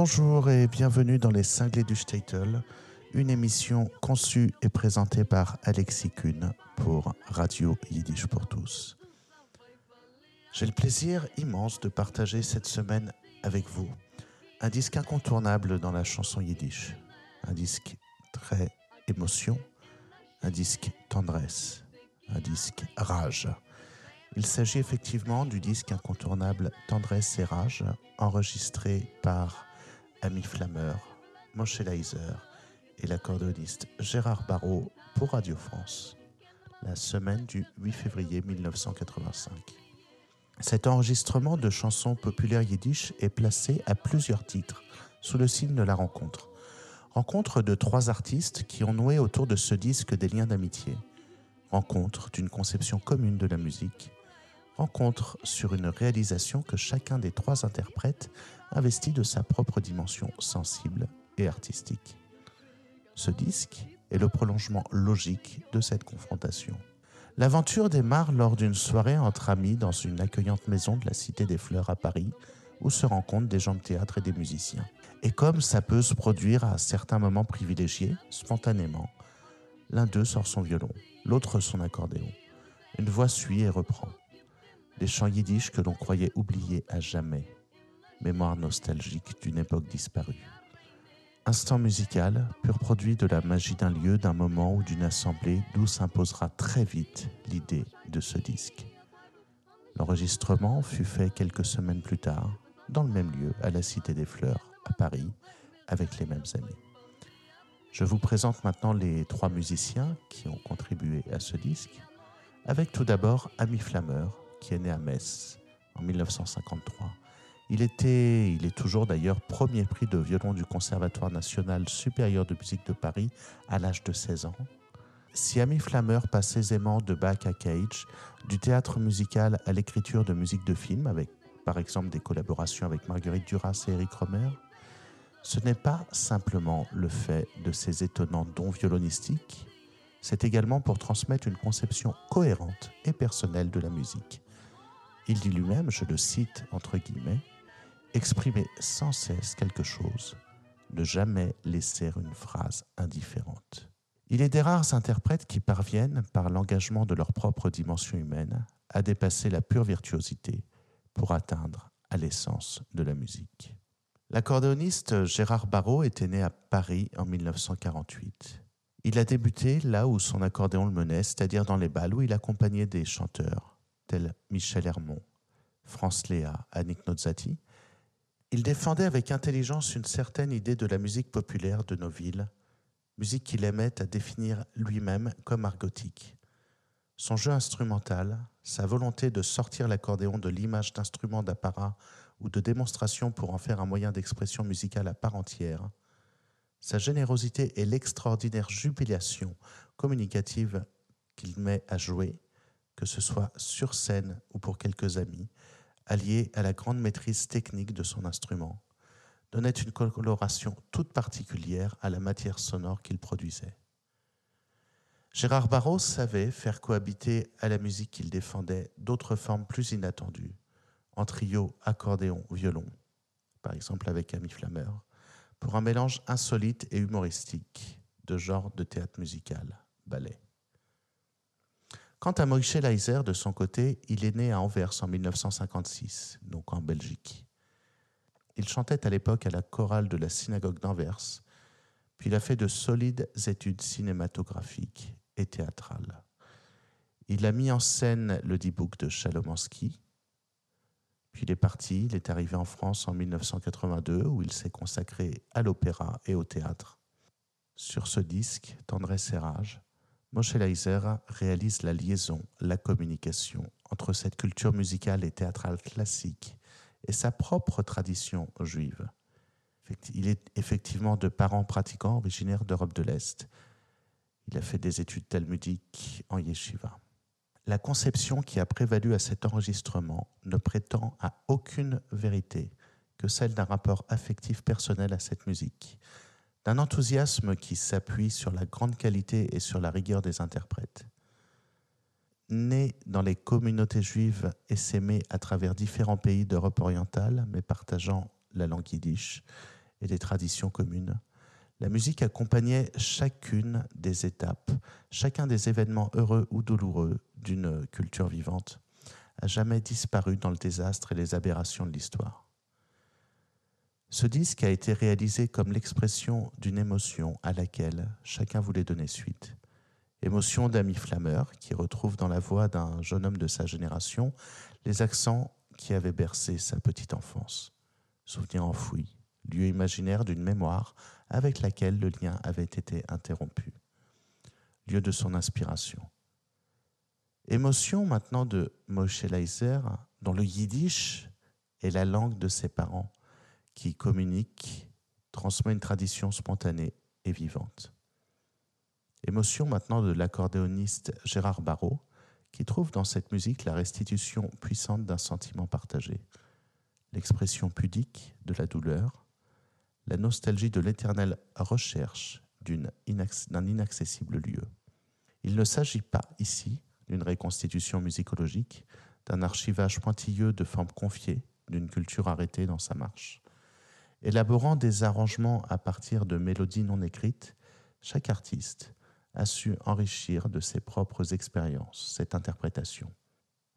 Bonjour et bienvenue dans les Cinglés du Statel, une émission conçue et présentée par Alexis Kuhn pour Radio Yiddish pour tous. J'ai le plaisir immense de partager cette semaine avec vous un disque incontournable dans la chanson yiddish, un disque très émotion, un disque tendresse, un disque rage. Il s'agit effectivement du disque incontournable Tendresse et Rage, enregistré par Ami Flammer, Moshe Leiser et l'accordéoniste Gérard Barrault pour Radio France, la semaine du 8 février 1985. Cet enregistrement de chansons populaires yiddish est placé à plusieurs titres sous le signe de la rencontre. Rencontre de trois artistes qui ont noué autour de ce disque des liens d'amitié. Rencontre d'une conception commune de la musique. Rencontre sur une réalisation que chacun des trois interprètes investit de sa propre dimension sensible et artistique. Ce disque est le prolongement logique de cette confrontation. L'aventure démarre lors d'une soirée entre amis dans une accueillante maison de la Cité des Fleurs à Paris, où se rencontrent des gens de théâtre et des musiciens. Et comme ça peut se produire à certains moments privilégiés, spontanément, l'un d'eux sort son violon, l'autre son accordéon. Une voix suit et reprend. Des chants yiddish que l'on croyait oubliés à jamais. Mémoire nostalgique d'une époque disparue. Instant musical, pur produit de la magie d'un lieu, d'un moment ou d'une assemblée d'où s'imposera très vite l'idée de ce disque. L'enregistrement fut fait quelques semaines plus tard, dans le même lieu, à la Cité des Fleurs, à Paris, avec les mêmes amis. Je vous présente maintenant les trois musiciens qui ont contribué à ce disque, avec tout d'abord Ami Flammer, qui est né à Metz en 1953 il était, il est toujours d'ailleurs premier prix de violon du Conservatoire national supérieur de musique de Paris à l'âge de 16 ans. Si Ami Flammer passe aisément de Bach à Cage, du théâtre musical à l'écriture de musique de film, avec par exemple des collaborations avec Marguerite Duras et Eric Romer, ce n'est pas simplement le fait de ses étonnants dons violonistiques, c'est également pour transmettre une conception cohérente et personnelle de la musique. Il dit lui-même, je le cite entre guillemets, exprimer sans cesse quelque chose, ne jamais laisser une phrase indifférente. Il est des rares interprètes qui parviennent, par l'engagement de leur propre dimension humaine, à dépasser la pure virtuosité pour atteindre à l'essence de la musique. L'accordéoniste Gérard Barrault était né à Paris en 1948. Il a débuté là où son accordéon le menait, c'est-à-dire dans les balles où il accompagnait des chanteurs tels Michel Hermont, France Léa, Annick Nozzati, il défendait avec intelligence une certaine idée de la musique populaire de nos villes, musique qu'il aimait à définir lui-même comme argotique. Son jeu instrumental, sa volonté de sortir l'accordéon de l'image d'instrument d'apparat ou de démonstration pour en faire un moyen d'expression musicale à part entière, sa générosité et l'extraordinaire jubilation communicative qu'il met à jouer, que ce soit sur scène ou pour quelques amis, allié à la grande maîtrise technique de son instrument, donnait une coloration toute particulière à la matière sonore qu'il produisait. Gérard Barrault savait faire cohabiter à la musique qu'il défendait d'autres formes plus inattendues, en trio, accordéon, violon, par exemple avec Ami Flammer, pour un mélange insolite et humoristique de genres de théâtre musical, ballet. Quant à Moïse Leiser, de son côté, il est né à Anvers en 1956, donc en Belgique. Il chantait à l'époque à la chorale de la synagogue d'Anvers, puis il a fait de solides études cinématographiques et théâtrales. Il a mis en scène le D-Book de Chalomansky, puis il est parti, il est arrivé en France en 1982 où il s'est consacré à l'opéra et au théâtre. Sur ce disque, Tendresse et Rage, Moshe Leiser réalise la liaison, la communication entre cette culture musicale et théâtrale classique et sa propre tradition juive. Il est effectivement de parents pratiquants originaires d'Europe de l'Est. Il a fait des études talmudiques en yeshiva. La conception qui a prévalu à cet enregistrement ne prétend à aucune vérité que celle d'un rapport affectif personnel à cette musique, d'un enthousiasme qui s'appuie sur la grande qualité et sur la rigueur des interprètes. Né dans les communautés juives et s'aimer à travers différents pays d'Europe orientale, mais partageant la langue yiddish et des traditions communes, la musique accompagnait chacune des étapes, chacun des événements heureux ou douloureux d'une culture vivante, a jamais disparu dans le désastre et les aberrations de l'histoire. Ce disque a été réalisé comme l'expression d'une émotion à laquelle chacun voulait donner suite. Émotion d'ami flammeur qui retrouve dans la voix d'un jeune homme de sa génération les accents qui avaient bercé sa petite enfance. Souvenir enfoui, lieu imaginaire d'une mémoire avec laquelle le lien avait été interrompu. Lieu de son inspiration. Émotion maintenant de Moshe Leiser, dont le yiddish est la langue de ses parents, qui communique, transmet une tradition spontanée et vivante. Émotion maintenant de l'accordéoniste Gérard Barrault, qui trouve dans cette musique la restitution puissante d'un sentiment partagé, l'expression pudique de la douleur, la nostalgie de l'éternelle recherche d'un inaccessible lieu. Il ne s'agit pas ici d'une reconstitution musicologique, d'un archivage pointilleux de formes confiées, d'une culture arrêtée dans sa marche. Élaborant des arrangements à partir de mélodies non écrites, chaque artiste a su enrichir de ses propres expériences cette interprétation.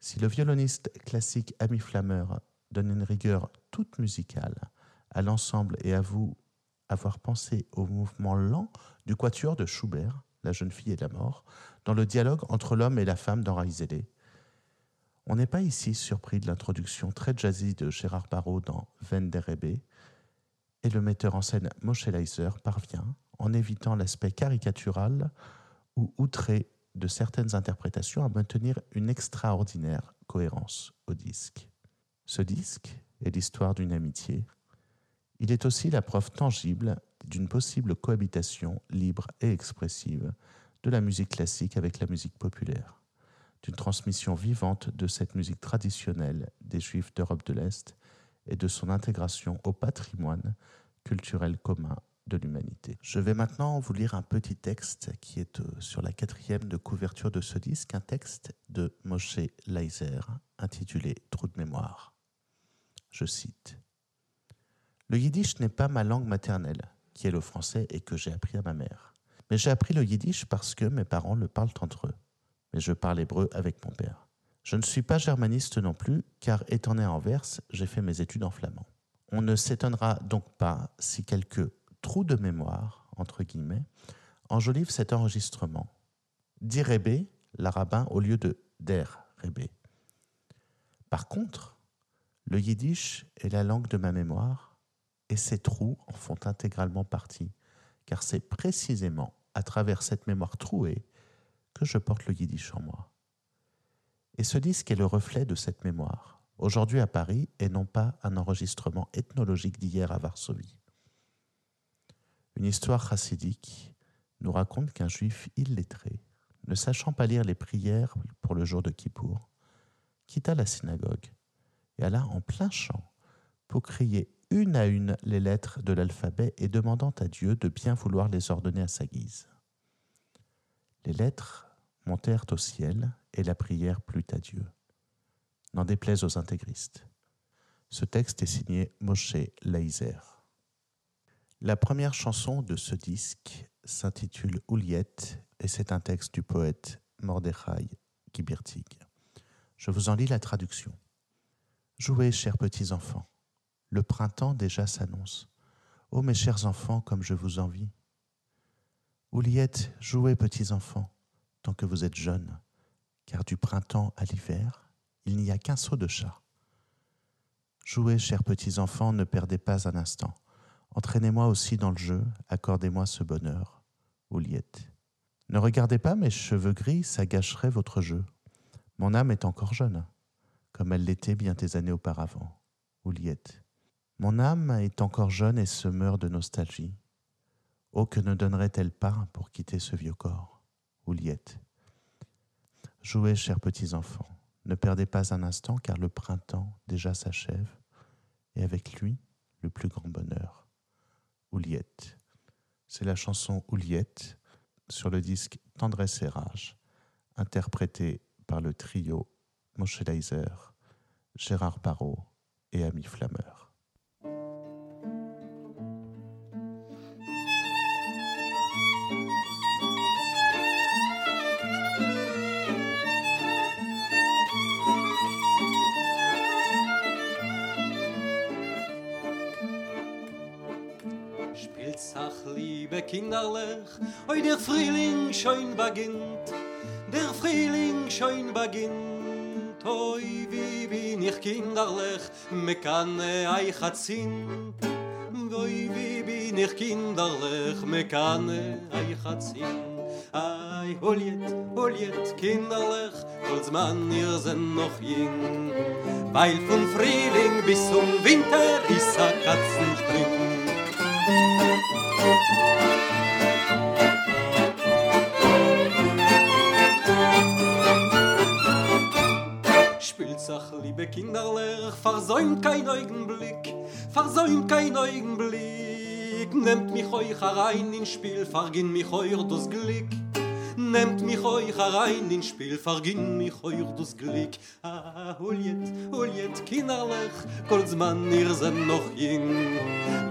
Si le violoniste classique Ami Flammer donne une rigueur toute musicale à l'ensemble et avoue avoir pensé au mouvement lent du quatuor de Schubert, La jeune fille et la mort, dans le dialogue entre l'homme et la femme dans Raizele. On n'est pas ici surpris de l'introduction très jazzy de Gérard Barrault dans Venderebbe, et le metteur en scène Moshe Leiser parvient, en évitant l'aspect caricatural ou outré de certaines interprétations, à maintenir une extraordinaire cohérence au disque. Ce disque est l'histoire d'une amitié. Il est aussi la preuve tangible d'une possible cohabitation libre et expressive de la musique classique avec la musique populaire, d'une transmission vivante de cette musique traditionnelle des Juifs d'Europe de l'Est et de son intégration au patrimoine culturel commun de l'humanité. Je vais maintenant vous lire un petit texte qui est euh, sur la quatrième de couverture de ce disque, un texte de Moshe Leiser intitulé Trou de mémoire. Je cite Le yiddish n'est pas ma langue maternelle, qui est le français et que j'ai appris à ma mère. Mais j'ai appris le yiddish parce que mes parents le parlent entre eux. Mais je parle hébreu avec mon père. Je ne suis pas germaniste non plus, car étant né à Anvers, j'ai fait mes études en flamand. On ne s'étonnera donc pas si quelques trous de mémoire, entre guillemets, enjolivent cet enregistrement. Dirébé, l'arabin, au lieu de der. Par contre, le yiddish est la langue de ma mémoire, et ces trous en font intégralement partie, car c'est précisément à travers cette mémoire trouée que je porte le yiddish en moi. Et ce disque est le reflet de cette mémoire, aujourd'hui à Paris et non pas un enregistrement ethnologique d'hier à Varsovie. Une histoire chassidique nous raconte qu'un juif illettré, ne sachant pas lire les prières pour le jour de Kippour, quitta la synagogue et alla en plein champ pour crier une à une les lettres de l'alphabet et demandant à Dieu de bien vouloir les ordonner à sa guise. Les lettres montèrent au ciel et la prière plut à Dieu. N'en déplaise aux intégristes. Ce texte est signé Moshe Leiser. La première chanson de ce disque s'intitule Ouliette et c'est un texte du poète Mordechai Gibirtig. Je vous en lis la traduction. Jouez, chers petits enfants. Le printemps déjà s'annonce. Ô mes chers enfants, comme je vous envie. Ouliette, jouez, petits enfants, tant que vous êtes jeunes, car du printemps à l'hiver, il n'y a qu'un saut de chat. Jouez, chers petits enfants, ne perdez pas un instant. Entraînez-moi aussi dans le jeu, accordez-moi ce bonheur. Ouliette. Ne regardez pas mes cheveux gris, ça gâcherait votre jeu. Mon âme est encore jeune, comme elle l'était bien des années auparavant. Ouliette. Mon âme est encore jeune et se meurt de nostalgie. Oh, que ne donnerait-elle pas pour quitter ce vieux corps Ouliette? Jouez, chers petits enfants, ne perdez pas un instant car le printemps déjà s'achève, et avec lui le plus grand bonheur. Ouliette. C'est la chanson Ouliette sur le disque Tendresse et Rage, interprétée par le trio Moshe Leiser, Gérard Parot et Ami Flammeur. Liebe Kinderlech, oi der Frühling schon beginnt, der Frühling schon beginnt, oi wie bin ich kinderlech, me kann ei chatzin, oi wie bin ich kinderlech, me kann ei chatzin. Ay, holjet, holjet, kinderlich, als man ihr sind noch jing. Weil von Frühling bis zum Winter ist a Katzenspring. Spielzach, liebe Kinderlich, versäumt kein Augenblick, versäumt kein Augenblick. Nehmt mich euch herein ins Spiel, verginn mich euch das Glück. Nehmt mich euch herein ins Spiel, verginn mich euch das Glück. Ah, holjet, holjet, kinderlich, kurz man, ihr seid noch jung.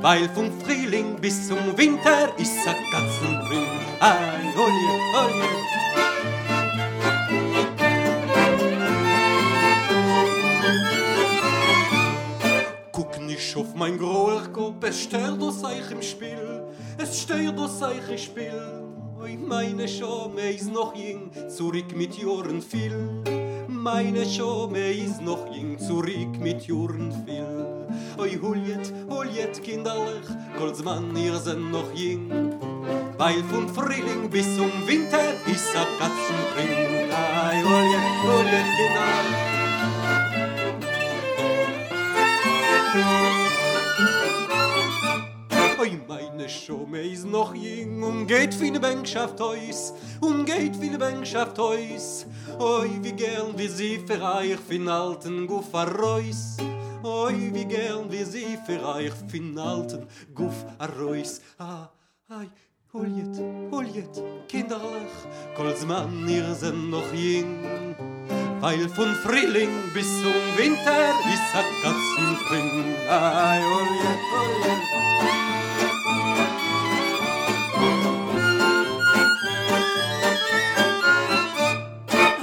Weil vom Frühling bis zum Winter ist a Katzenbring. Ah, holjet, holjet. Guck nicht auf mein groher Kopf, es stört uns euch im Spiel, es stört uns euch im Spiel. Oi, meine Schome ist noch jung, zurück mit Jahren viel. Meine Schome ist noch jung, zurück mit Jahren viel. Oi, huljet, huljet, kinderlich, Kolzmann, ihr seid noch jung. Weil von Frühling bis zum Winter ist a Katzenbring. Ai, huljet, huljet, kinderlich. Meine Schome is noch jung und geht wie ne Bänkschaft heus, und geht wie ne Bänkschaft heus. Oi, wie gern wie sie für euch fin alten Guff a Reus. Oi, wie gern wie sie für euch fin alten Guff a Reus. Ah, ai, Huljet, Huljet, kinderlich, kolzmann, ihr sind noch jung. Weil von Frühling bis zum Winter ist a Katzenspring. Ai, Huljet, Huljet.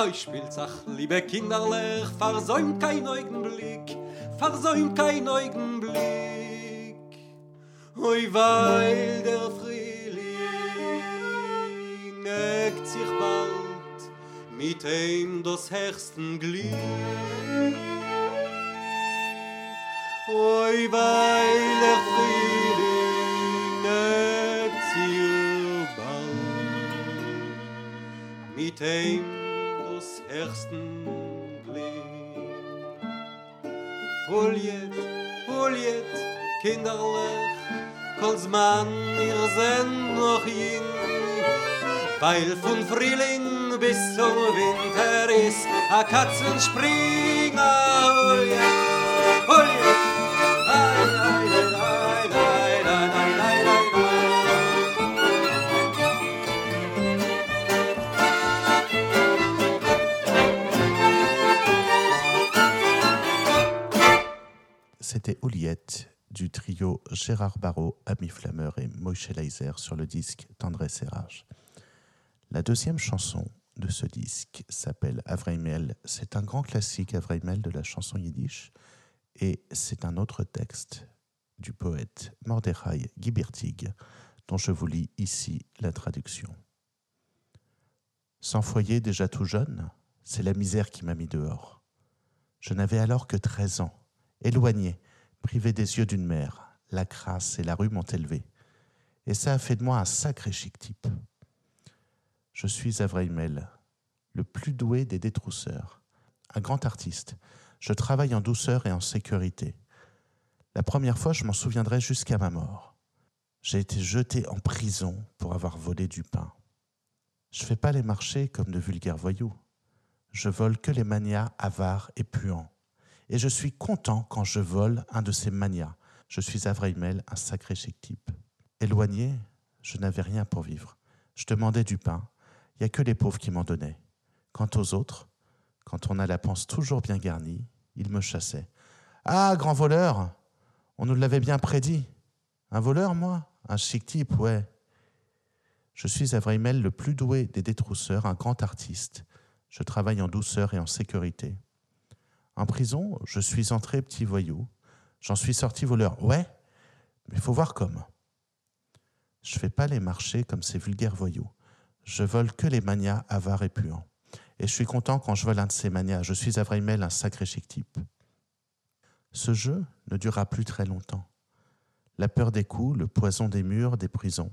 Oi, Spielzach, liebe Kinderlech, versäumt kein Augenblick, versäumt kein Augenblick. Oi, weil der Frühling eckt sich bald mit ihm das herrsten Glück. Oi, weil der Frühling mit heim dos ersten blick foliet foliet kinderlich, kolz man ihr sen noch hin weil von frühling bis zum winter ist a katzen springen oh ja C'était Ouliette du trio Gérard Barrault, Ami Flameur et Moïse Leiser sur le disque Tendresse et Rage. La deuxième chanson de ce disque s'appelle Avreimel. C'est un grand classique Avreimel de la chanson yiddish et c'est un autre texte du poète Mordechai Gibirtig dont je vous lis ici la traduction. Sans foyer déjà tout jeune, c'est la misère qui m'a mis dehors. Je n'avais alors que 13 ans, éloigné, privé des yeux d'une mère. La crasse et la rue m'ont élevé. Et ça a fait de moi un sacré chic type. Je suis Avraimel, le plus doué des détrousseurs, un grand artiste. Je travaille en douceur et en sécurité. La première fois, je m'en souviendrai jusqu'à ma mort. J'ai été jeté en prison pour avoir volé du pain. Je fais pas les marchés comme de vulgaires voyous. Je vole que les manias avares et puants. Et je suis content quand je vole un de ces manias. Je suis Avraimel, un sacré chic type. Éloigné, je n'avais rien pour vivre. Je demandais du pain. Il n'y a que les pauvres qui m'en donnaient. Quant aux autres, quand on a la panse toujours bien garnie, ils me chassaient. Ah, grand voleur On nous l'avait bien prédit. Un voleur, moi? Un chic type, ouais. Je suis Avraimel, le plus doué des détrousseurs, un grand artiste. Je travaille en douceur et en sécurité. En prison, je suis entré petit voyou. J'en suis sorti voleur. Ouais, mais faut voir comme. Je fais pas les marchés comme ces vulgaires voyous. Je vole que les manias avares et puants. Et je suis content quand je vole un de ces manias. Je suis à vrai mail un sacré chic type. Ce jeu ne durera plus très longtemps. La peur des coups, le poison des murs, des prisons.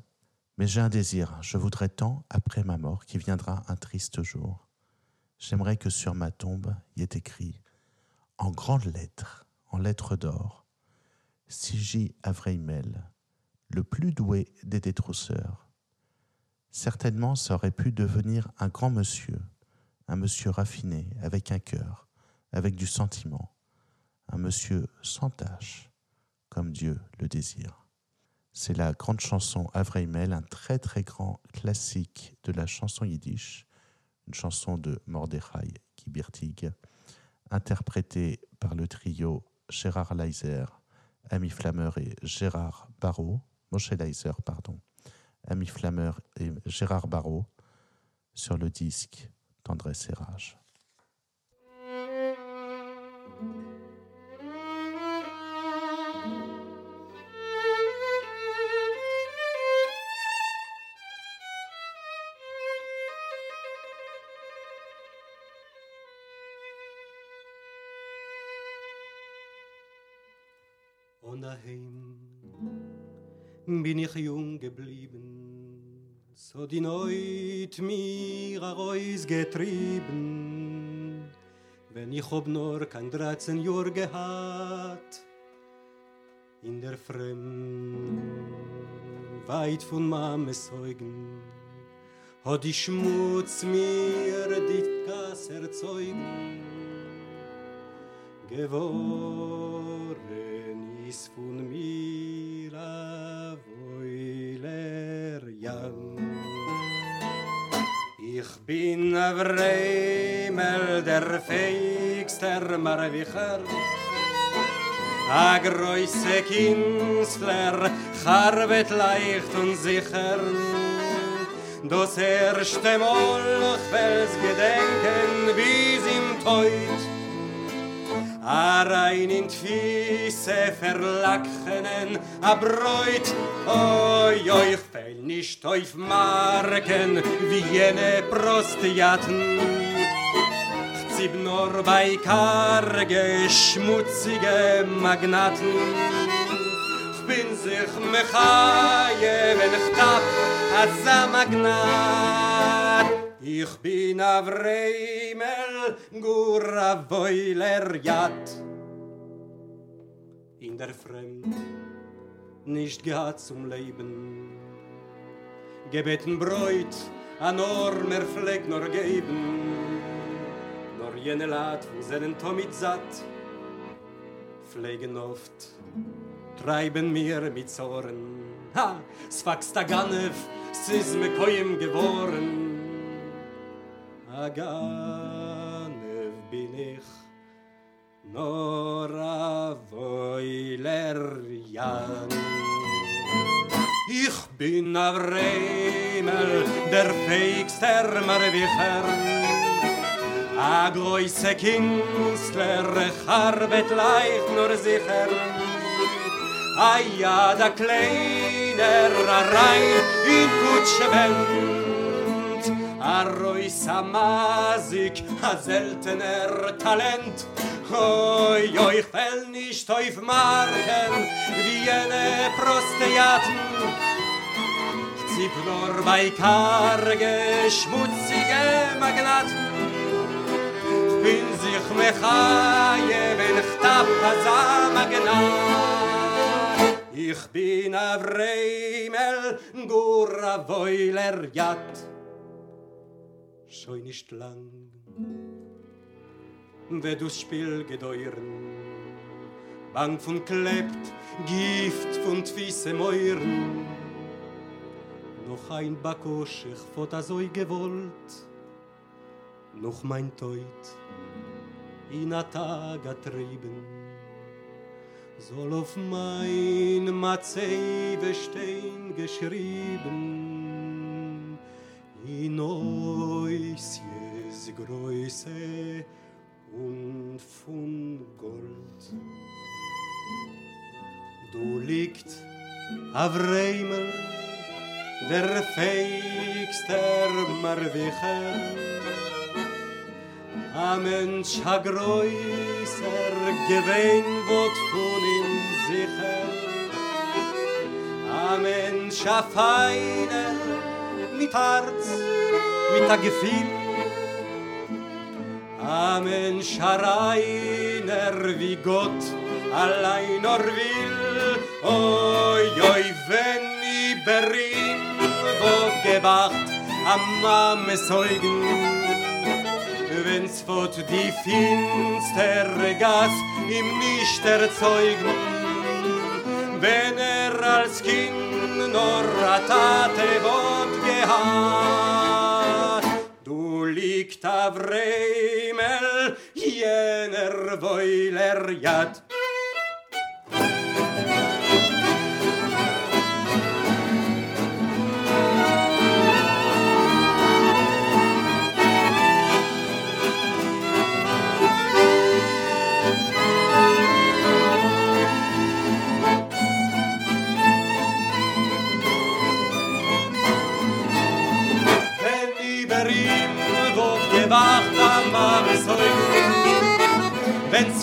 Mais j'ai un désir, je voudrais tant, après ma mort, qu'il viendra un triste jour. J'aimerais que sur ma tombe y ait écrit, en grandes lettres, en lettres d'or, Siji Avreimel, le plus doué des détrousseurs. Certainement, ça aurait pu devenir un grand monsieur, un monsieur raffiné, avec un cœur, avec du sentiment, un monsieur sans tache, comme Dieu le désire. C'est la grande chanson Avreimel, un très très grand classique de la chanson yiddish, une chanson de Mordechai Kibirtig, interprétée par le trio Gérard Leiser, Ami Flammer et Gérard Barrault, Moshe Leiser, pardon, Ami Flammer et Gérard Barrault, sur le disque Tendresse et Rage. Daheim. Bin ich jung geblieben, so die Neut mir a Reus getrieben, wenn ich ob nur kein dreizehn Jahr gehad, in der Fremd, weit von Mames Zeugen, hat die Schmutz mir die Gas erzeugen, geworden is von mir a voiler jan. Ich bin a Vremel, der feigster Marwicher, a größe Künstler, charbet leicht und sicher, Das erste ich will's gedenken, bis im Teut, a rein in Tfise verlackenen, a Bräut, oi, oi, ich fehl nicht auf Marken, wie jene Prostiaten. Zieb nur bei karge, schmutzige Magnaten. Bin sich mechaie, wenn ich tapp, als a Magnat. Ich bin a Vremel, gura Voiler Jad. In der Fremd, nicht gehad zum Leben. Gebeten Bräut, an Ormer Fleck nur geben. Nur jene Lad, wo seinen Tomit satt, pflegen oft, treiben mir mit Zoren. Ha, sfax da Ganev, sis me koim geboren. Ich, nor a voiler jan. Ich bin a Vremel, der feigster Marwicher, a groise Künstler, charbet leicht nur sicher. A ja, da kleiner, a rein in Kutsche Arroi samazik, a zeltener talent. Oi, oi, chpel nisch teuf marken, wie jene proste jaten. Zip nor bei karge, schmutzige magnaten. Bin sich mechaie, wenn ich tappa zama genaie. Ich bin a vreimel, gura voiler jatt. Schoi nicht lang, wenn du's Spiel gedeuren, Bang von klebt, Gift von Twisse Meuren, noch ein Bakosch, ich fot a so gewollt, noch mein Teut, in a Tag a treiben, soll auf mein Matzeiwe stehen geschrieben, in ois Größe und von Gold. Du liegt a Vremel, der feigster Marwicher. A Mensch ha größer gewein wot von ihm sicher. A Mensch ha feiner mit Herz, mit a Gefühl. A Mensch ha reiner wie Gott allein or will. Oi, oi, wenn i berin, wo gewacht am Mame Säugen, wenn's fort die finstere Gass im nicht erzeugen, wenn er als Kind nur a Tate wot gehad. dikta vreimel, jener voiler jat.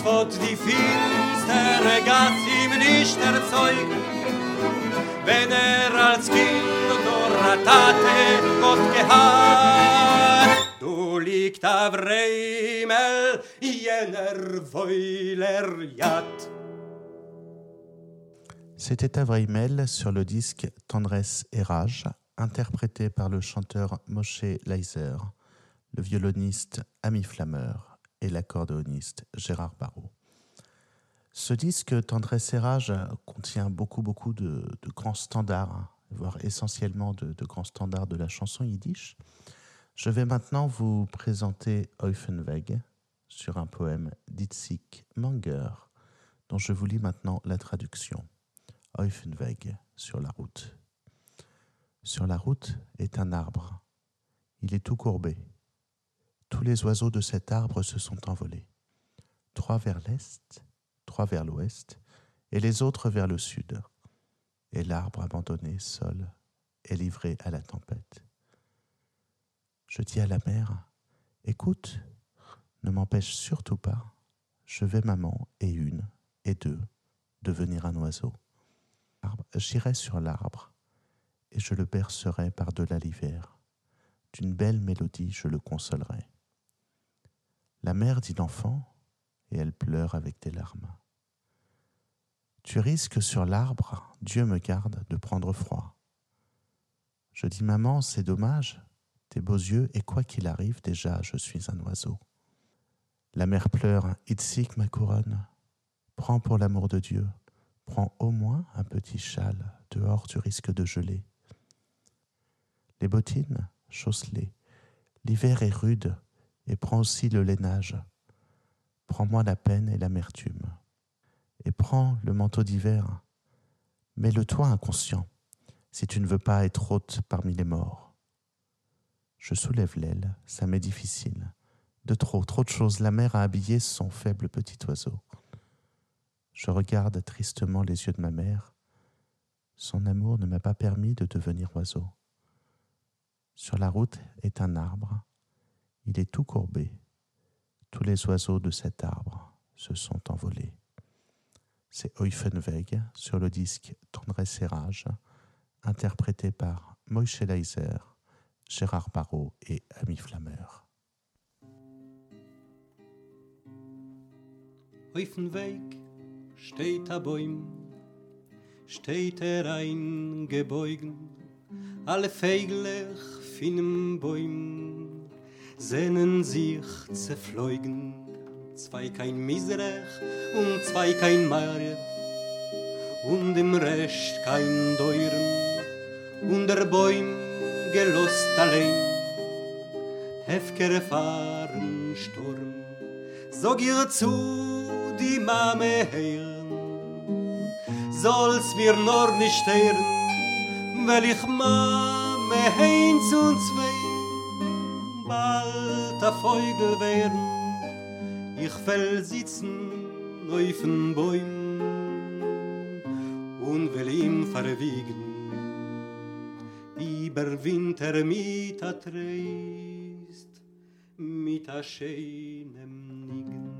Wenn's fort die finstere Gass ihm nicht erzeugen, wenn er als Kind a Tate Gott gehad. Du liegt a Vremel, jener. C'était Avraimel sur le disque Tendresse et Rage, interprété par le chanteur Moshe Leiser, le violoniste Ami Flameur et l'accordéoniste Gérard Barrault. Ce disque Tendresse et Rage contient beaucoup, beaucoup de, grands standards, voire essentiellement de, de grands standards de la chanson yiddish. Je vais maintenant vous présenter Eufenweg sur un poème d'Itzik Manger, dont je vous lis maintenant la traduction. Eufenweg sur la route. Sur la route est un arbre. Il est tout courbé. Tous les oiseaux de cet arbre se sont envolés. Trois vers l'est, trois vers l'ouest, et les autres vers le sud. Et l'arbre abandonné, seul, est livré à la tempête. Je dis à la mer, écoute, ne m'empêche surtout pas, je vais maman et une et deux devenir un oiseau. J'irai sur l'arbre et je le bercerai par-delà l'hiver. D'une belle mélodie, je le consolerai. La mère dit l'enfant et elle pleure avec des larmes. Tu risques sur l'arbre, Dieu me garde, de prendre froid. Je dis maman, c'est dommage, tes beaux yeux, et quoi qu'il arrive, déjà je suis un oiseau. La mère pleure, Itzik ma couronne, prends pour l'amour de Dieu, prends au moins un petit châle, dehors tu risques de geler. Les bottines, chausse-les, l'hiver est rude, et prends aussi le lainage. Prends-moi la peine et l'amertume. Et prends le manteau d'hiver. Mets-le toi inconscient, si tu ne veux pas être haute parmi les morts. Je soulève l'aile, ça m'est difficile. De trop, trop de choses, la mère a habillé son faible petit oiseau. Je regarde tristement les yeux de ma mère. Son amour ne m'a pas permis de devenir oiseau. Sur la route est un arbre. Il est tout courbé. Tous les oiseaux de cet arbre se sont envolés. C'est Eufenweg sur le disque Tendresse et Rage, interprété par Moïse Leiser, Gérard Barrault et Ami Flameur. Auf steht a Bäum, steht er alle Feiglech fin dem Bäum sehnen sich zerfleugen, zwei kein Miserech und zwei kein Mare, und im Rest kein Deuren, und der Bäum gelost allein, Hefkere fahren Sturm, Sog ihr zu, die Mame hören, soll's mir nur nicht hören, weil ich Mame eins und zwei, a Vogel werden, ich will sitzen auf den Bäumen und will ihm verwiegen, über Winter mit a Treist, mit a scheinem Nigen.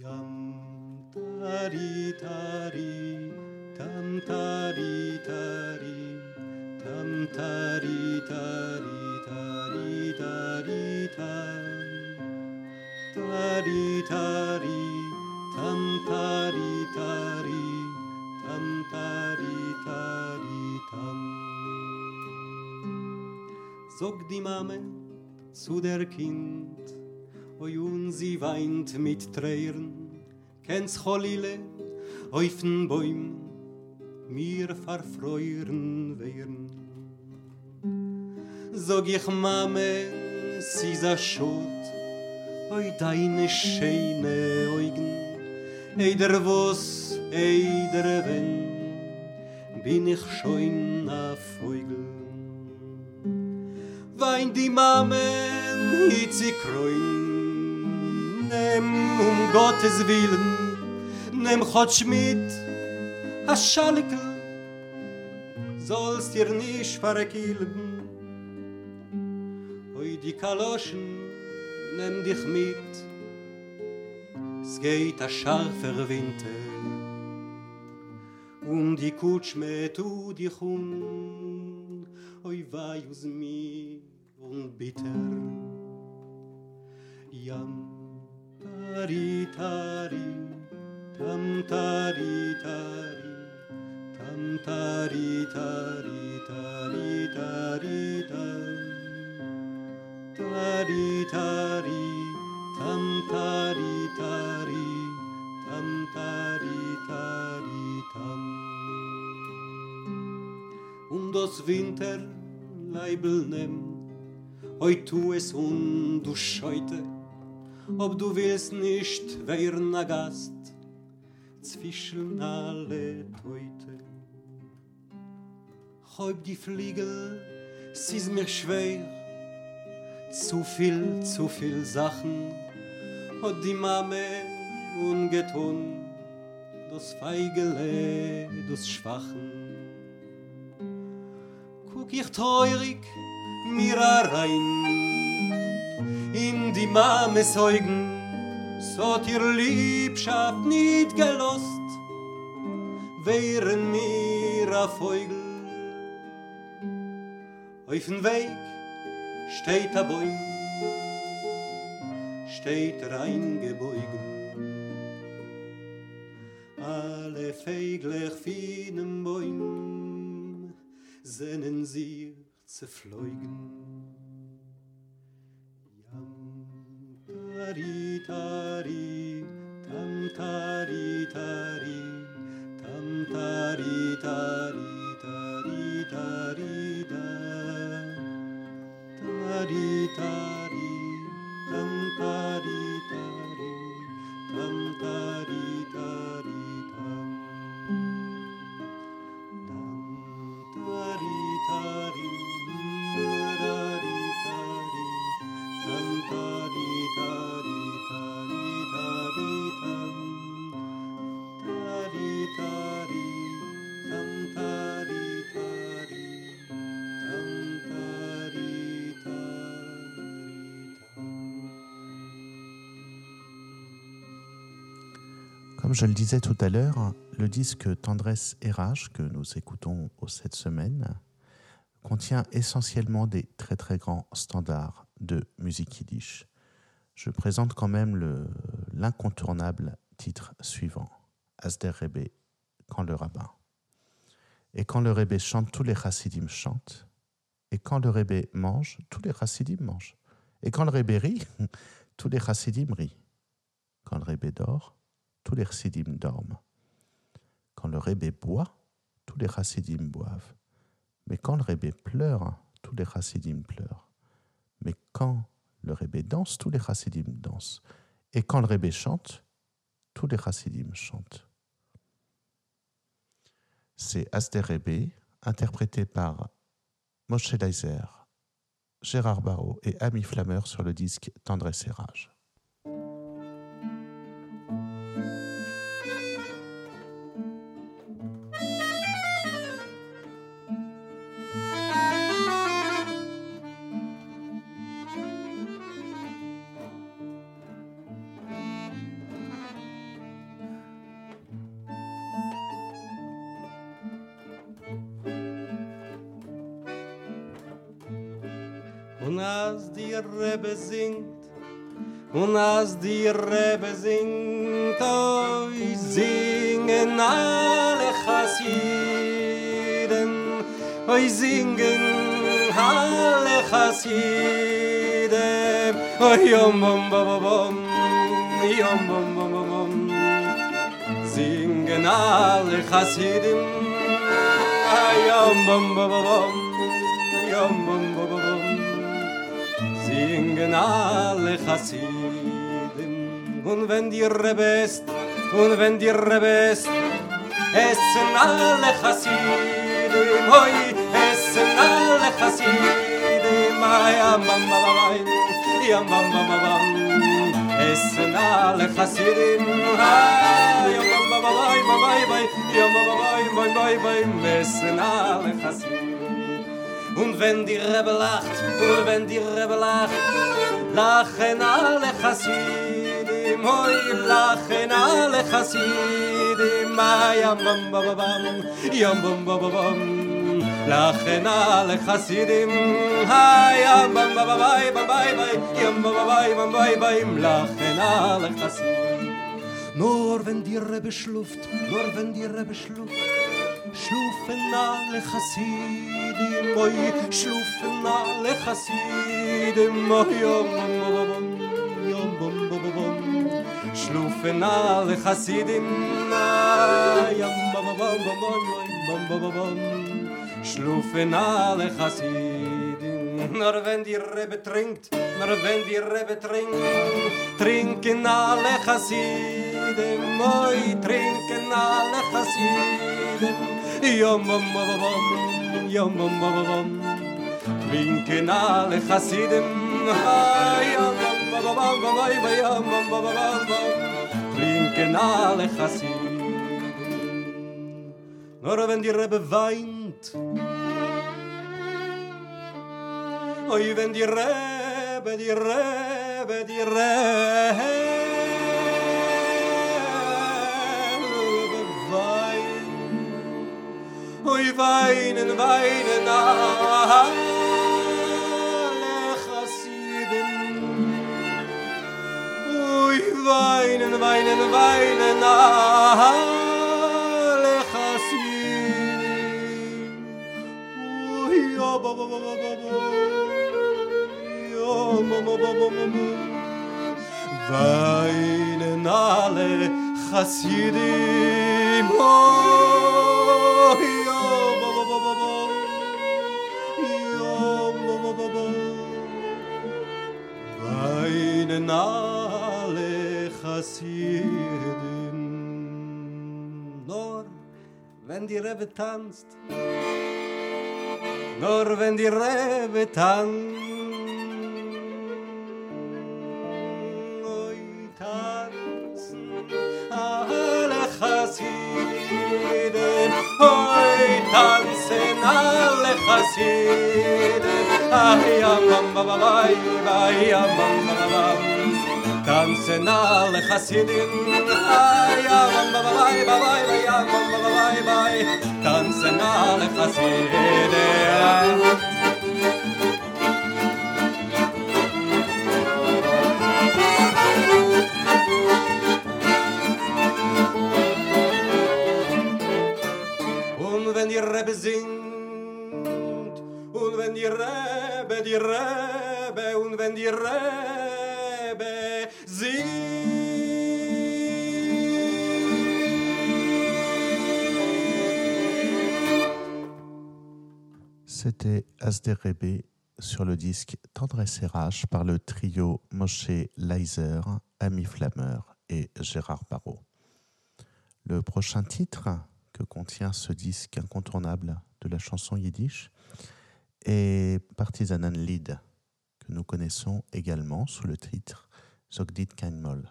Yam tari tari, tam tari tari, tam tari tari Sog die Mame zu der Kind, oi und sie weint mit Tränen, kennt's Cholile, auf'n Bäum, mir verfreuren wehren. Sog ich Mame, sie sa schot, oi deine schöne Augen, eider was, eider wenn, bin ich schon a Vogel. Wein die Mamen, hit sie kroin, nem um Gottes Willen, nem chotsch mit, a Schalikel, sollst dir nicht verkehlen. Die Kaloschen, nimm dich mit, es geht a scharfer Winter, und die Kutschme tu dich um, oi wei us mi und bitter. Yam tari tari, tam tari tari, tam tari tari tari tari tam. Tari tari, tam tari tari, tam tari tari tam. Und das Winter Leibel nimm, oi tu es und du scheute, ob du willst nicht wehren a Gast, zwischen alle Teute. Häub die Fliegel, es ist mir schwer, zu viel, zu viel Sachen hat die Mame ungetun, das Feigele, das Schwachen. Guck ich teurig mir rein in die Mames Augen, so hat ihr Liebschaft nicht gelost, wären mir a Vogel. Auf den Weg steht a Bäum, steht er eingebeugen. Alle feiglich feinen Bäum sehnen sich zu fliegen. Yam tari tari, tam tari tari, tam tari, tari Tari tam tari tari, tam tari Comme je le disais tout à l'heure, le disque Tendresse et Rage que nous écoutons cette semaine contient essentiellement des très très grands standards de musique yiddish. Je présente quand même le- l'incontournable titre suivant, Asder Rebbe, quand le rabbin. Et quand le Rebbe chante, tous les chassidim chantent. Et quand le Rebbe mange, tous les chassidim mangent. Et quand le Rebbe rit, tous les chassidim rient. Quand le Rebbe dort, tous les chassidim dorment. Quand le Rebbe boit, tous les chassidim boivent. Mais quand le Rebbe pleure, tous les chassidim pleurent. Mais quand le Rebbe danse, tous les chassidim dansent. Et quand le Rebbe chante, tous les chassidim chantent. C'est Asder Rebbe, interprété par Moshe Leiser, Gérard Barrault et Ami Flammer sur le disque Tendresse et Rage. alle Chassidim, hoi, es sind alle Chassidim, ay, am, am, am, am, am, am, am, am, es sind alle Chassidim, ay, am, am, am, am, am, am, am, am, am, am, am, am, am, es sind alle Chassidim. Und wenn die Rebbe lacht, und wenn die Rebbe lacht, lachen alle Chassidim, hoi, lachen alle Chassidim, yam bam bam bam yam bam bam bam. Lachen alle chasidim hay yam bam bam bam bay bam bay bay yam bam bam bay bam bay bay lachen alle chasidim nur wenn dir rebe schluft nur wenn dir rebe schluft schlufen alle chasidim moy schlufen alle chasidim moy yam bam bam bam. bum bum bum bum schlufen alle hasidim yam bum bum bum bum bum bum bum bum schlufen alle hasidim nur wenn die rebe trinkt nur wenn die rebe trinkt trinken alle hasidim moi trinken alle hasidim yam bum bum bum bum yam bum bum bum trinken alle hasidim hayam bum trinken alle Chassid. Nur wenn die Rebbe weint, oi wenn die Rebbe, die Rebbe, die Rebbe weint, oi weinen, weinen, ah, ah, ah. Weinen alle Chassidim, oh, Chassidim. Nur wenn die Rebbe tanzt, nur wenn die Rebbe tanzt, Chassiden, oi, tanzen alle Chassiden, ay, am, am, am, am, ay, ay, tanzen alle Chassidin. Tanzen alle Chassidin. C'était Asder Rebbe sur le disque Tendresse et Rage par le trio Moshe Leiser, Ami Flammer et Gérard Barrault. Le prochain titre que contient ce disque incontournable de la chanson yiddish est Partisanen Lied, que nous connaissons également sous le titre Zogdit Kein Moll.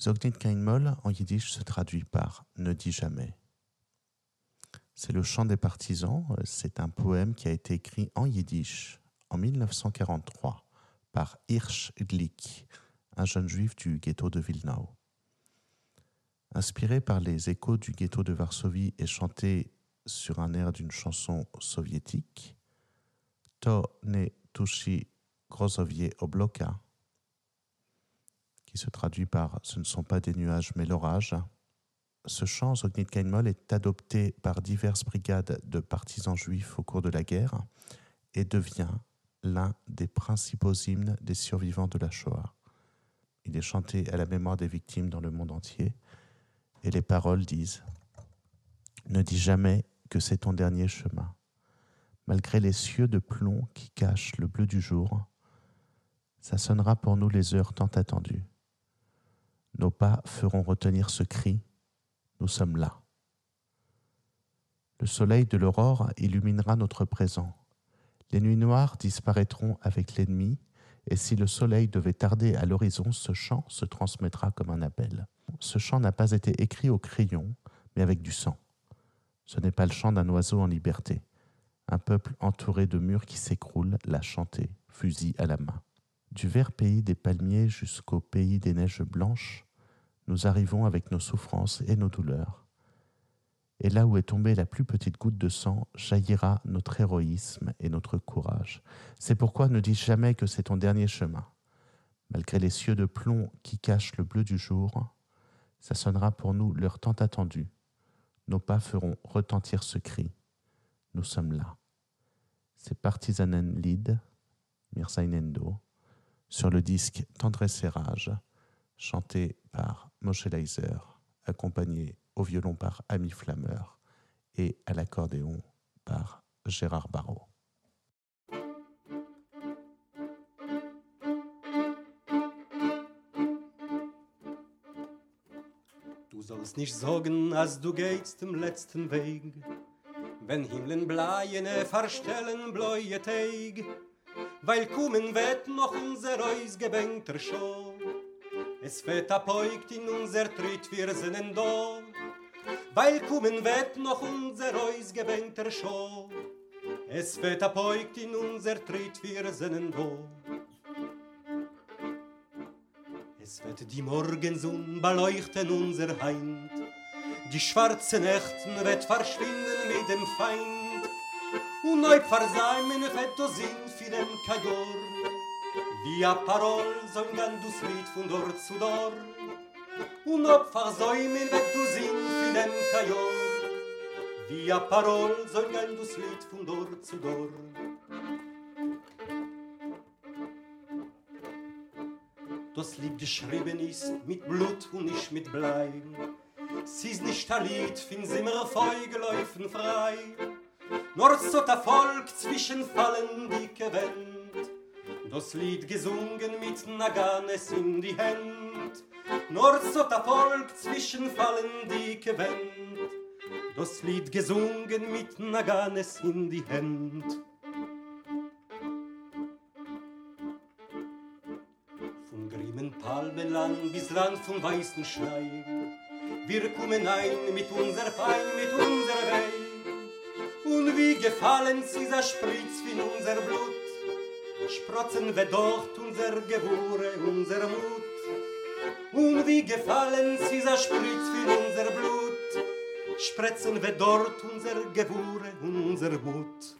Zogdit Kein Moll en yiddish se traduit par Ne dis jamais. C'est le chant des partisans. euh, C'est un poème qui a été écrit en yiddish en 1943 par Hirsch Glick, un jeune juif du ghetto de Wilnau. Inspiré par les échos du ghetto de Varsovie et chanté sur un air d'une chanson soviétique, To ne Tushi Grozovier Obloka, qui se traduit par Ce ne sont pas des nuages mais l'orage. Ce chant, Zognit Kainmol, est adopté par diverses brigades de partisans juifs au cours de la guerre et devient l'un des principaux hymnes des survivants de la Shoah. Il est chanté à la mémoire des victimes dans le monde entier et les paroles disent Ne dis jamais que c'est ton dernier chemin. Malgré les cieux de plomb qui cachent le bleu du jour, ça sonnera pour nous les heures tant attendues. Nos pas feront retenir ce cri, nous sommes là. Le soleil de l'aurore illuminera notre présent. Les nuits noires disparaîtront avec l'ennemi, et si le soleil devait tarder à l'horizon, ce chant se transmettra comme un appel. Ce chant n'a pas été écrit au crayon, mais avec du sang. Ce n'est pas le chant d'un oiseau en liberté. Un peuple entouré de murs qui s'écroulent l'a chanté, fusil à la main. Du vert pays des palmiers jusqu'au pays des neiges blanches, nous arrivons avec nos souffrances et nos douleurs. Et là où est tombée la plus petite goutte de sang, jaillira notre héroïsme et notre courage. C'est pourquoi ne dis jamais que c'est ton dernier chemin. Malgré les cieux de plomb qui cachent le bleu du jour, ça sonnera pour nous l'heure tant attendue. Nos pas feront retentir ce cri. Nous sommes là. C'est Partisanen Lied, Mirzainendo, sur le disque Tendresse et Rage, chanté par Moshe Leiser, accompagné au violon par Ami Flammer et à l'accordéon par Gérard Barrault. Du sollst nicht sagen, als du gehst im letzten Weg, wenn Himmeln bleiene verstellen bläue Tag, weil kommen wird noch unser ausgebänkter Show. Es wird apoigt in unser Tritt, wir sind da, weil kommen wird noch unser ausgebänkter Show. Es wird apoigt in unser Tritt, wir sind da. Es wird die Morgensonne beleuchten unser Heind. Die schwarze Nächten wird verschwinden mit dem Feind. Und neu versäumen wird du Sinn für den Kajor. Via parol zum gan du sweet von dort zu dort Un op far so weg du sind in dem kajor Via parol zum gan du sweet von dort zu dort Das Lied geschrieben ist mit Blut und nicht mit Blei. Es ist nicht ein Lied, find sie mir laufen frei. Nur so der Volk zwischen fallen dicke Wellen. Das Lied gesungen mit Naganes in die Hand. Nur so der Volk zwischen Fallen dicke Wend. Das Lied gesungen mit Naganes in die Hand. Palmenland bis Land vom weißen Schnee. Wir kommen ein mit unser Fein, mit unser Weih. Und wie gefallen sie dieser Spritz in unser Blut, sprotzen wir dort unser Gewure, unser Mut. Und wie gefallen sie dieser Spritz in unser Blut, spritzen wir dort unser Gewure, unser Mut.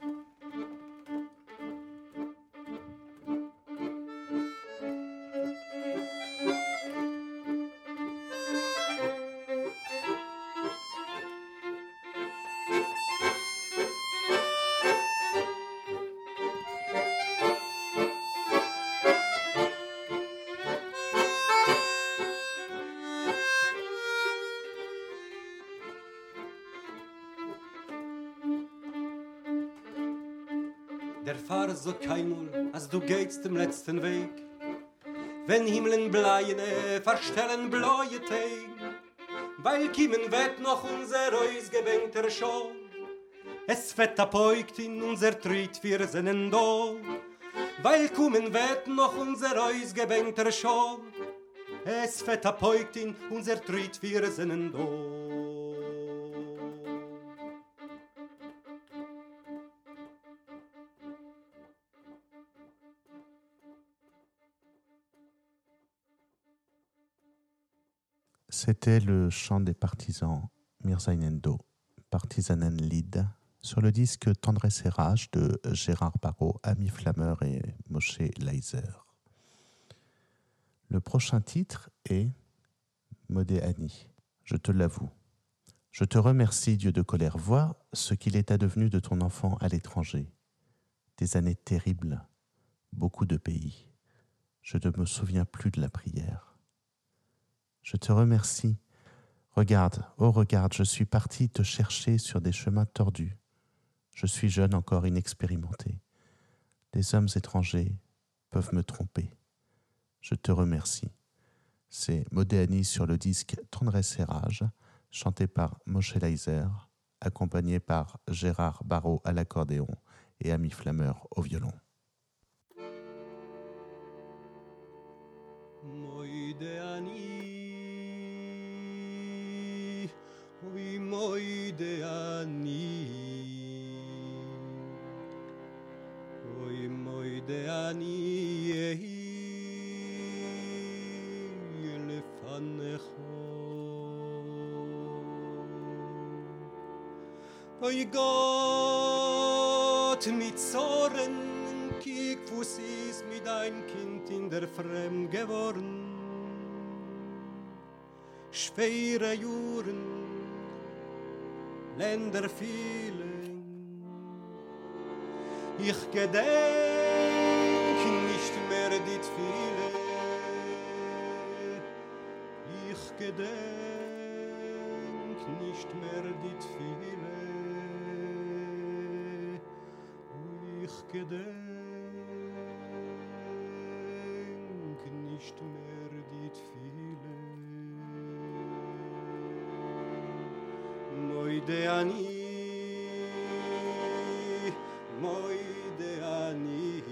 Letzten Weg. Wenn Himmeln bleiene, verstellen bläue Teg. Weil kiemen wird noch unser ausgebänkter Show. Es wird apoigt in unser Tritt, wir sind da. Weil kommen wird noch unser ausgebänkter Show. Es wird apoigt in unser Tritt, wir sind da. C'était le chant des partisans Mirzainendo, Partisanen Lied, sur le disque Tendresse et Rage de Gérard Barrault, Ami Flammeur et Moshe Leiser. Le prochain titre est Modéani. Je te l'avoue. Je te remercie, Dieu de colère. Vois ce qu'il est advenu de ton enfant à l'étranger. Des années terribles, beaucoup de pays. Je ne me souviens plus de la prière. Je te remercie. Regarde, oh regarde, je suis parti te chercher sur des chemins tordus. Je suis jeune encore inexpérimenté. Les hommes étrangers peuvent me tromper. Je te remercie. C'est Modéani sur le disque Tendresse et chanté par Moshe Leiser, accompagné par Gérard Barrault à l'accordéon et Ami Flammeur au violon. hui moi de ani. Hui moi de ani ehi le fanne ho oi got mit zorn kik fuß is mit dein kind in der frem geworn. Schwere juren Länder vielen Ich gedenk nicht mehr dit viele Ich gedenk nicht mehr dit viele gedenk de ani moi de ani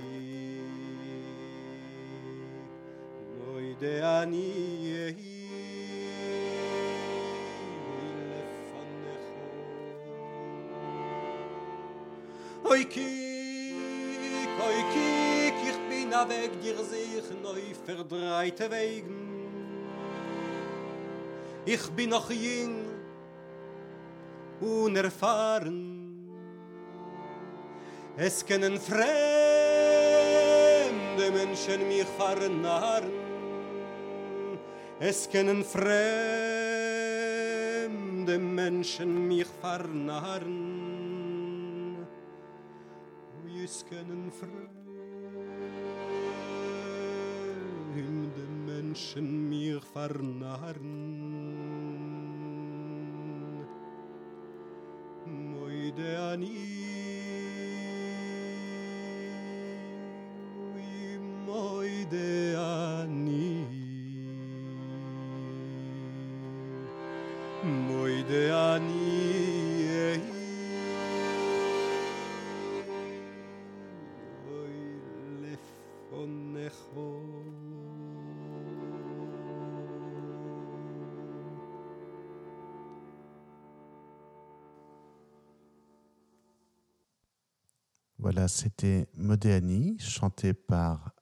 moi de ani Oy ki na weg dir sich neu verdreite wegen. Ich bin noch jung unerfahren es kennen fremde menschen mich vernahren. Es kennen fremde menschen mich vernahren. Es kennen fremde Menschen mir vernarren. Anil. C'était Modéani, chanté par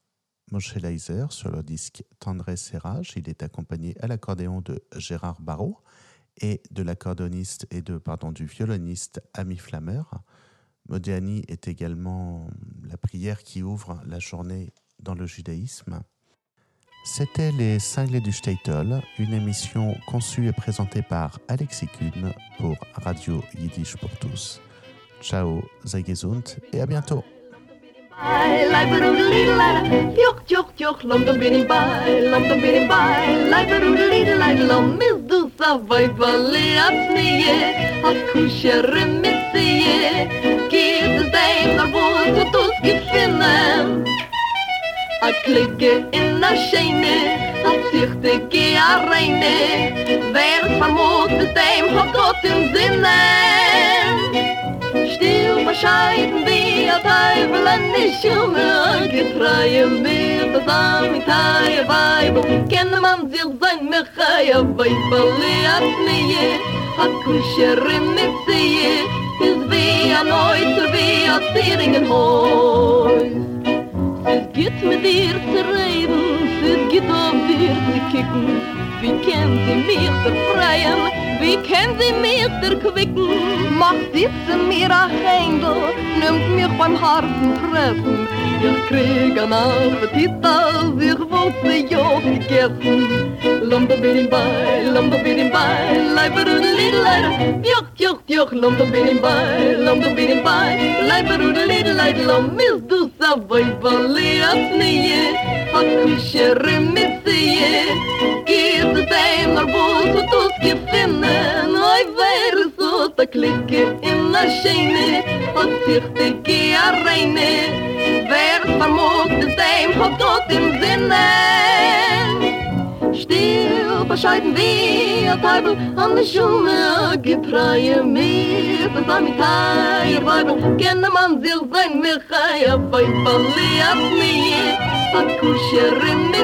Moshe Leiser sur le disque Tendresse et Rage. Il est accompagné à l'accordéon de Gérard Barrault et de l'accordéoniste et de, pardon, du violoniste Ami Flammer. Modéani est également la prière qui ouvre la journée dans le judaïsme. C'était Les Cinglés du Statel, une émission conçue et présentée par Alexis Kuhn pour Radio Yiddish pour tous. Ciao, sei gesund, e a bientôt. A little yok yok yok, long don't be in by, long don't be in by, a little lad, long miss the survival of me, yeah, of kusher in me, see, give the same, nor in the shame, I see the key, I rain. Stil bescheiden wie a Teufel an die Schumme Getreue mir das am in Teie Weibel Kenne man sich sein Mechaia Weibel lehat nie. A Kuscherin mit sie Is wie a Neuzer wie a Zieringen Häus Es geht mit dir zu reden Es geht auf dir zu kicken. Wie kennt sie mich befreien Wie kennt sie mir erquicken? Macht diese mir ein Händel, nimmt mich beim harten treffen. Ich krieg einen Appetit, als ich wollte ja vergessen. Lumba bidim bei, lumba bidim bei, leiber und lidleid. Juch, juch, juch, lumba bidim bei, lumba bidim bei, leiber und lidleid. Lomis du savoi, vali at nije, a kusher mitzije. Give the same or boy. Klicke gefinnen, oi wer so te klicke in na scheine, und sich de ge reine, wer vermut de zeim hot tot im sinne. Still bescheiden wie a Teibel an de Schumme a gepreie mir. Das a mit Teier Weibel kenne man sich sein Michaia Weibel li a mir. A kusher in mi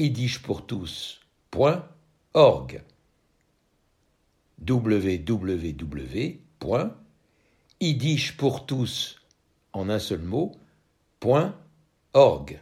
www.yiddishpourtous.org www.yiddishpourtous en un seul mot, org.